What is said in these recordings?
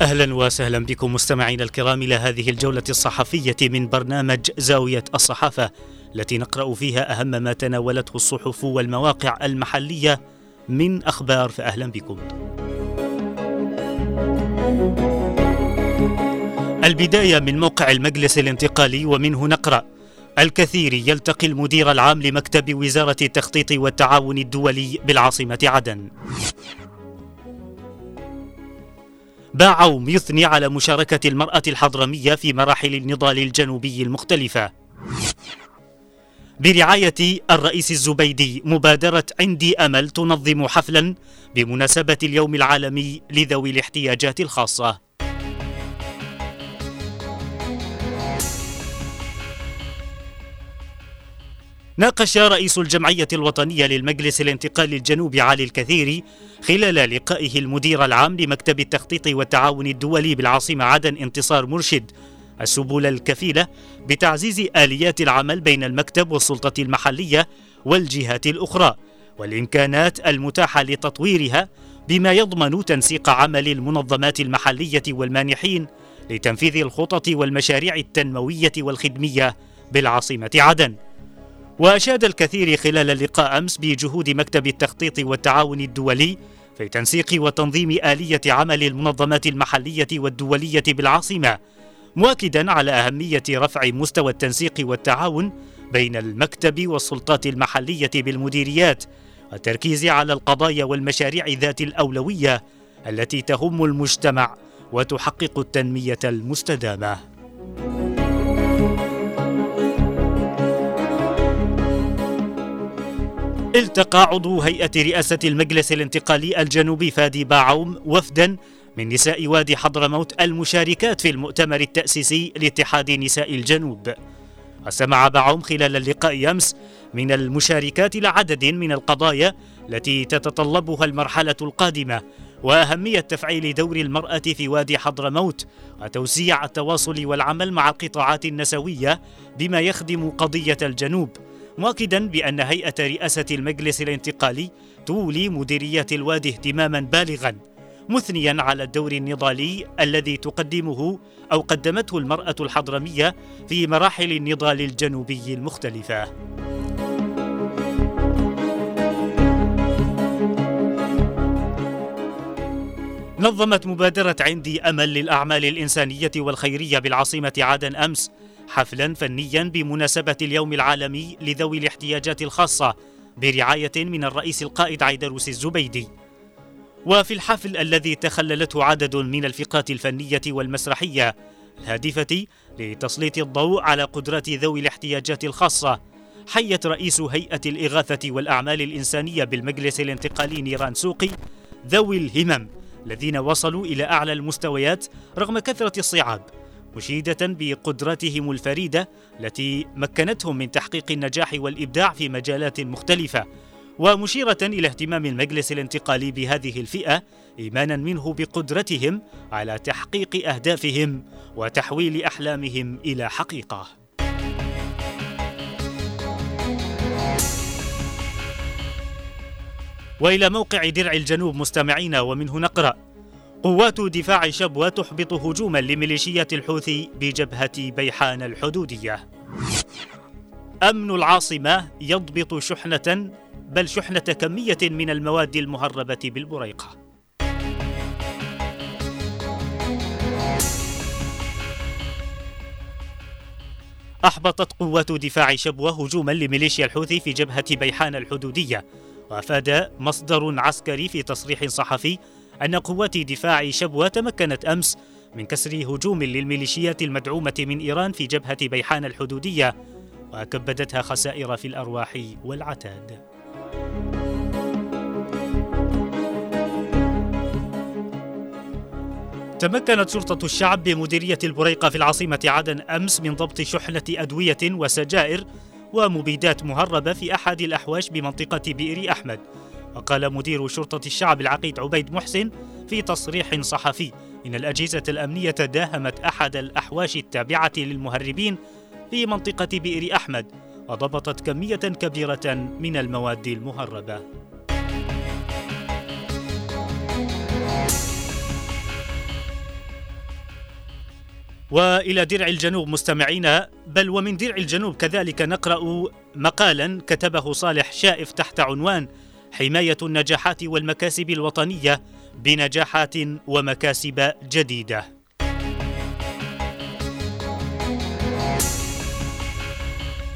أهلا وسهلا بكم مستمعينا الكرام إلى هذه الجولة الصحفية من برنامج زاوية الصحافة التي نقرأ فيها أهم ما تناولته الصحف والمواقع المحلية من أخبار فاهلا بكم. البداية من موقع المجلس الانتقالي ومنه نقرأ الكثير يلتقي المدير العام لمكتب وزارة التخطيط والتعاون الدولي بالعاصمة عدن. باعوم يثني على مشاركة المرأة الحضرمية في مراحل النضال الجنوبي المختلفة. برعاية الرئيس الزبيدي مبادرة عندي أمل تنظم حفلا بمناسبة اليوم العالمي لذوي الاحتياجات الخاصة. ناقش رئيس الجمعية الوطنية للمجلس الانتقالي الجنوبي علي الكثيري خلال لقائه المدير العام لمكتب التخطيط والتعاون الدولي بالعاصمة عدن انتصار مرشد السبل الكفيلة بتعزيز آليات العمل بين المكتب والسلطة المحلية والجهات الأخرى والإمكانات المتاحة لتطويرها بما يضمن تنسيق عمل المنظمات المحلية والمانحين لتنفيذ الخطط والمشاريع التنموية والخدمية بالعاصمة عدن. وأشاد الكثير خلال اللقاء أمس بجهود مكتب التخطيط والتعاون الدولي في تنسيق وتنظيم آلية عمل المنظمات المحلية والدولية بالعاصمة مؤكدا على أهمية رفع مستوى التنسيق والتعاون بين المكتب والسلطات المحلية بالمديريات والتركيز على القضايا والمشاريع ذات الأولوية التي تهم المجتمع وتحقق التنمية المستدامة. التقى عضو هيئة رئاسة المجلس الانتقالي الجنوبي فادي باعوم وفدا من نساء وادي حضرموت المشاركات في المؤتمر التأسيسي لاتحاد نساء الجنوب. وسمع باعوم خلال اللقاء أمس من المشاركات إلى عدد من القضايا التي تتطلبها المرحلة القادمة وأهمية تفعيل دور المرأة في وادي حضرموت وتوسيع التواصل والعمل مع القطاعات النسوية بما يخدم قضية الجنوب. مؤكدا بأن هيئة رئاسة المجلس الانتقالي تولي مديرية الوادي اهتماما بالغا مثنيا على الدور النضالي الذي تقدمه أو قدمته المرأة الحضرمية في مراحل النضال الجنوبي المختلفة. نظمت مبادرة عندي أمل للأعمال الإنسانية والخيرية بالعاصمة عدن أمس حفلا فنيا بمناسبة اليوم العالمي لذوي الاحتياجات الخاصة برعاية من الرئيس القائد عيدروس الزبيدي. وفي الحفل الذي تخللته عدد من الفقرات الفنية والمسرحية الهادفة لتسليط الضوء على قدرات ذوي الاحتياجات الخاصة حيت رئيس هيئة الإغاثة والأعمال الإنسانية بالمجلس الانتقالي نيران سوقي ذوي الهمم الذين وصلوا إلى أعلى المستويات رغم كثرة الصعاب مشيدة بقدرتهم الفريدة التي مكنتهم من تحقيق النجاح والإبداع في مجالات مختلفة ومشيرة إلى اهتمام المجلس الانتقالي بهذه الفئة إيمانا منه بقدرتهم على تحقيق أهدافهم وتحويل أحلامهم إلى حقيقة. وإلى موقع درع الجنوب مستمعينا ومنه نقرأ قوات دفاع شبوة تحبط هجوما لميليشيات الحوثي بجبهة بيحان الحدودية. أمن العاصمة يضبط شحنة بل شحنة كمية من المواد المهربة بالبريقة. أحبطت قوات دفاع شبوة هجوما لميليشيا الحوثي في جبهة بيحان الحدودية وأفاد مصدر عسكري في تصريح صحفي أن قوات دفاع شبوة تمكنت أمس من كسر هجوم للميليشيات المدعومة من إيران في جبهة بيحان الحدودية وكبدتها خسائر في الأرواح والعتاد. تمكنت شرطة الشعب بمديرية البريقة في العاصمة عدن أمس من ضبط شحنة أدوية وسجائر ومبيدات مهربة في أحد الأحواش بمنطقة بئر أحمد وقال مدير شرطة الشعب العقيد عبيد محسن في تصريح صحفي إن الأجهزة الأمنية داهمت أحد الأحواش التابعة للمهربين في منطقة بئر أحمد وضبطت كمية كبيرة من المواد المهربة. وإلى درع الجنوب مستمعينا بل ومن درع الجنوب كذلك نقرأ مقالا كتبه صالح شائف تحت عنوان حماية النجاحات والمكاسب الوطنية بنجاحات ومكاسب جديدة.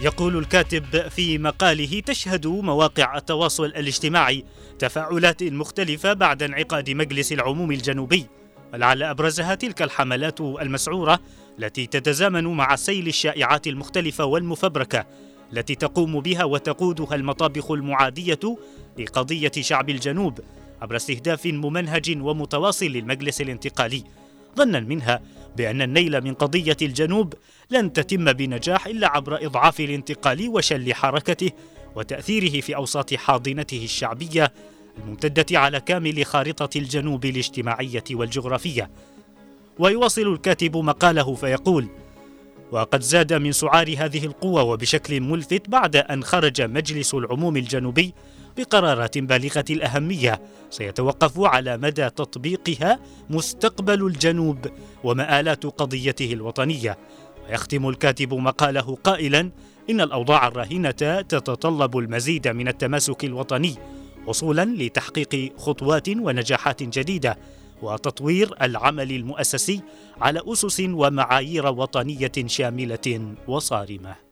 يقول الكاتب في مقاله تشهد مواقع التواصل الاجتماعي تفاعلات مختلفة بعد انعقاد مجلس العموم الجنوبي. ولعل أبرزها تلك الحملات المسعورة التي تتزامن مع سيل الشائعات المختلفة والمفبركة التي تقوم بها وتقودها المطابخ المعادية لقضية شعب الجنوب عبر استهداف ممنهج ومتواصل للمجلس الانتقالي ظنا منها بأن النيل من قضية الجنوب لن تتم بنجاح إلا عبر إضعاف الانتقالي وشل حركته وتأثيره في أوساط حاضنته الشعبية الممتدة على كامل خارطة الجنوب الاجتماعية والجغرافية. ويواصل الكاتب مقاله فيقول وقد زاد من سعار هذه القوة وبشكل ملفت بعد أن خرج مجلس العموم الجنوبي بقرارات بالغة الأهمية. سيتوقف على مدى تطبيقها مستقبل الجنوب ومآلات قضيته الوطنية. ويختم الكاتب مقاله قائلا إن الأوضاع الراهنة تتطلب المزيد من التماسك الوطني وصولا لتحقيق خطوات ونجاحات جديدة وتطوير العمل المؤسسي على أسس ومعايير وطنية شاملة وصارمة.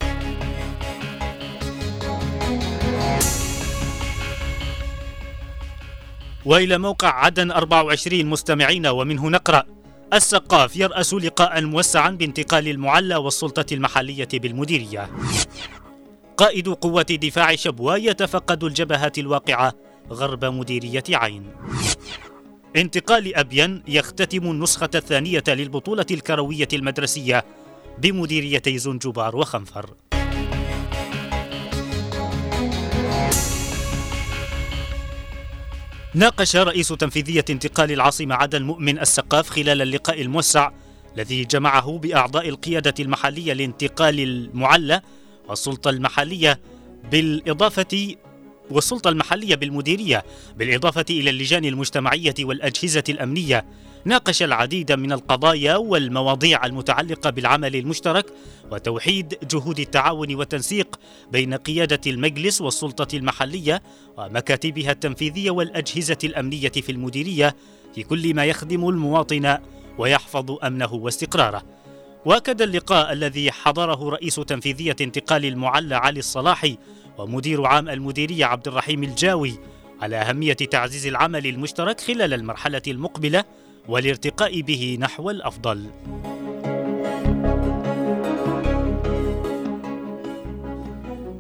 وإلى موقع عدن 24 مستمعين ومنه نقرأ السقاف يرأس لقاء موسعا بانتقال المعلى والسلطة المحلية بالمديرية. قائد قوات دفاع شبوة يتفقد الجبهات الواقعة غرب مديرية عين. انتقال أبين يختتم النسخة الثانية للبطولة الكروية المدرسية بمديريتي زنجبار وخنفر. ناقش رئيس تنفيذية انتقال العاصمة عدن مؤمن السقاف خلال اللقاء الموسع الذي جمعه بأعضاء القيادة المحلية لانتقال المعلى والسلطة المحلية بالإضافة والسلطة المحلية بالمديرية بالإضافة إلى اللجان المجتمعية والأجهزة الأمنية. ناقش العديد من القضايا والمواضيع المتعلقة بالعمل المشترك وتوحيد جهود التعاون والتنسيق بين قيادة المجلس والسلطة المحلية ومكاتبها التنفيذية والأجهزة الأمنية في المديرية في كل ما يخدم المواطن ويحفظ أمنه واستقراره. وأكد اللقاء الذي حضره رئيس تنفيذية انتقال المعلى علي الصلاحي ومدير عام المديرية عبد الرحيم الجاوي على أهمية تعزيز العمل المشترك خلال المرحلة المقبلة والارتقاء به نحو الأفضل.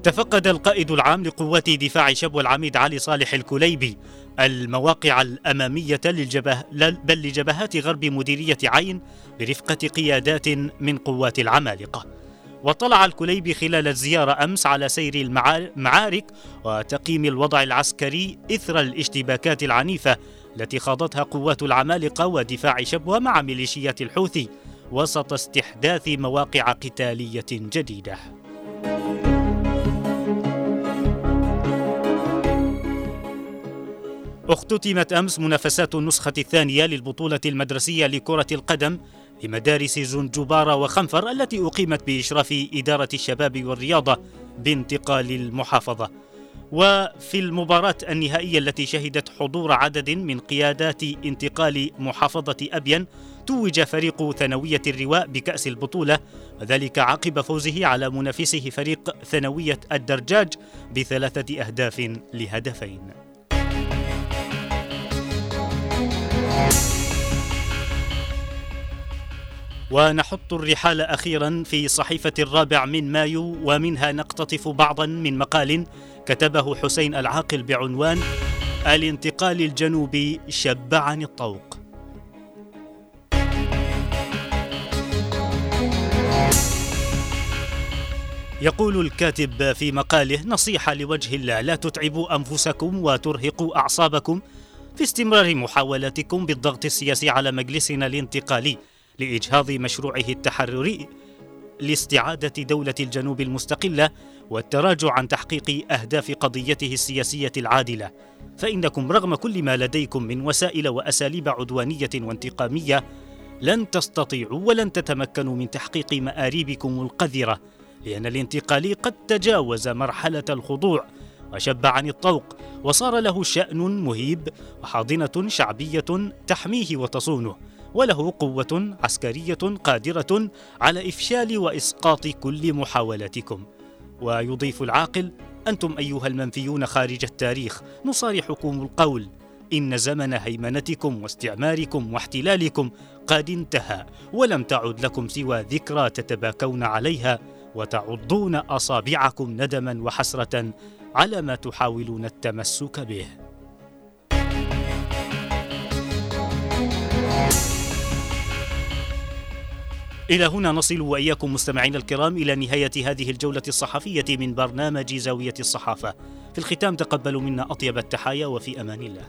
تفقد القائد العام لقوات دفاع شبوة العميد علي صالح الكليبي المواقع الأمامية للجبه بل لجبهات غرب مديرية عين برفقة قيادات من قوات العمالقة. وطلع الكليبي خلال الزيارة أمس على سير المعارك وتقييم الوضع العسكري إثر الاشتباكات العنيفة التي خاضتها قوات العمالقة ودفاع شبوة مع ميليشيات الحوثي وسط استحداث مواقع قتالية جديدة. اختتمت أمس منافسات النسخة الثانية للبطولة المدرسية لكرة القدم لمدارس زنجبار وخنفر التي أقيمت بإشراف إدارة الشباب والرياضة بانتقال المحافظة وفي المباراة النهائية التي شهدت حضور عدد من قيادات انتقال محافظة أبين توج فريق ثانوية الرواء بكأس البطولة وذلك عقب فوزه على منافسه فريق ثانوية الدرجاج بثلاثة أهداف لهدفين. ونحط الرحال أخيرا في صحيفة الرابع من مايو ومنها نقتطف بعضا من مقال كتبه حسين العاقل بعنوان الانتقال الجنوبي شبعني الطوق يقول الكاتب في مقاله نصيحة لوجه الله لا تتعبوا أنفسكم وترهقوا أعصابكم في استمرار محاولاتكم بالضغط السياسي على مجلسنا الانتقالي. لإجهاض مشروعه التحرري لاستعادة دولة الجنوب المستقلة والتراجع عن تحقيق أهداف قضيته السياسية العادلة. فإنكم رغم كل ما لديكم من وسائل وأساليب عدوانية وانتقامية لن تستطيعوا ولن تتمكنوا من تحقيق مآريبكم القذرة لأن الانتقالي قد تجاوز مرحلة الخضوع وشب عن الطوق وصار له شأن مهيب وحاضنة شعبية تحميه وتصونه. وله قوة عسكرية قادرة على إفشال وإسقاط كل محاولاتكم. ويضيف العاقل أنتم أيها المنفيون خارج التاريخ نصارحكم القول. إن زمن هيمنتكم واستعماركم واحتلالكم قد انتهى ولم تعد لكم سوى ذكرى تتباكون عليها وتعضون أصابعكم ندما وحسرة على ما تحاولون التمسك به. إلى هنا نصل وإياكم مستمعينا الكرام إلى نهاية هذه الجولة الصحفية من برنامج زاوية الصحافة. في الختام تقبلوا منا أطيب التحايا وفي أمان الله.